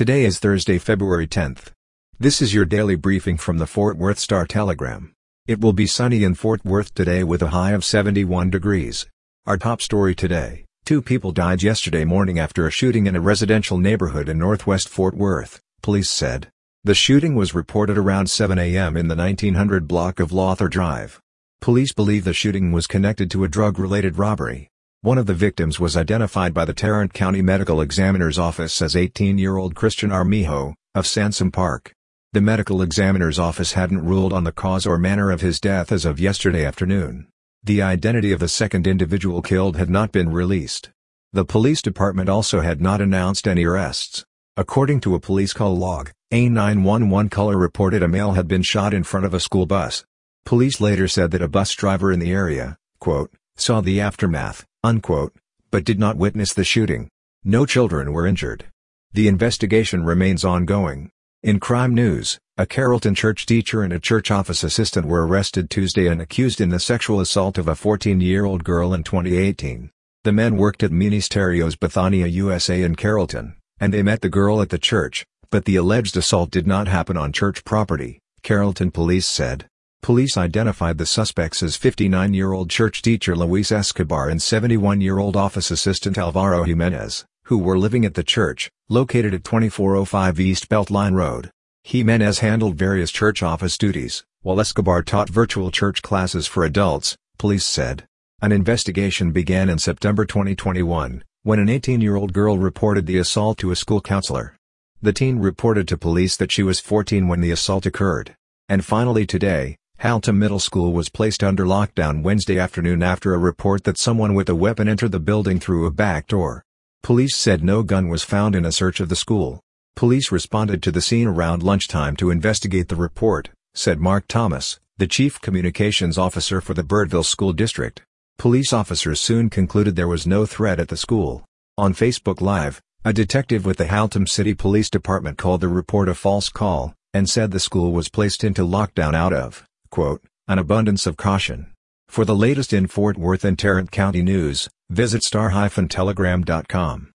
Today is Thursday, February 10th. This is your daily briefing from the Fort Worth Star Telegram. It will be sunny in Fort Worth today with a high of 71 degrees. Our top story today, two people died yesterday morning after a shooting in a residential neighborhood in northwest Fort Worth, police said. The shooting was reported around 7 a.m. in the 1900 block of Lawther Drive. Police believe the shooting was connected to a drug-related robbery. One of the victims was identified by the Tarrant County Medical Examiner's Office as 18-year-old Christian Armijo, of Sansom Park. The medical examiner's office hadn't ruled on the cause or manner of his death as of yesterday afternoon. The identity of the second individual killed had not been released. The police department also had not announced any arrests. According to a police call log, a 911 caller reported a male had been shot in front of a school bus. Police later said that a bus driver in the area, quote, saw the aftermath, unquote, but did not witness the shooting. No children were injured. The investigation remains ongoing. In crime news, a Carrollton church teacher and a church office assistant were arrested Tuesday and accused in the sexual assault of a 14-year-old girl in 2018. The men worked at Ministerios Bethania USA in Carrollton, and they met the girl at the church, but the alleged assault did not happen on church property, Carrollton police said. Police identified the suspects as 59-year-old church teacher Luis Escobar and 71-year-old office assistant Alvaro Jimenez, who were living at the church, located at 2405 East Beltline Road. Jimenez handled various church office duties, while Escobar taught virtual church classes for adults, police said. An investigation began in September 2021, when an 18-year-old girl reported the assault to a school counselor. The teen reported to police that she was 14 when the assault occurred. And finally today, Haltom Middle School was placed under lockdown Wednesday afternoon after a report that someone with a weapon entered the building through a back door. Police said no gun was found in a search of the school. Police responded to the scene around lunchtime to investigate the report, said Mark Thomas, the chief communications officer for the Birdville School District. Police officers soon concluded there was no threat at the school. On Facebook Live, a detective with the Haltom City Police Department called the report a false call, and said the school was placed into lockdown out of quote, an abundance of caution. For the latest in Fort Worth and Tarrant County news, visit star-telegram.com.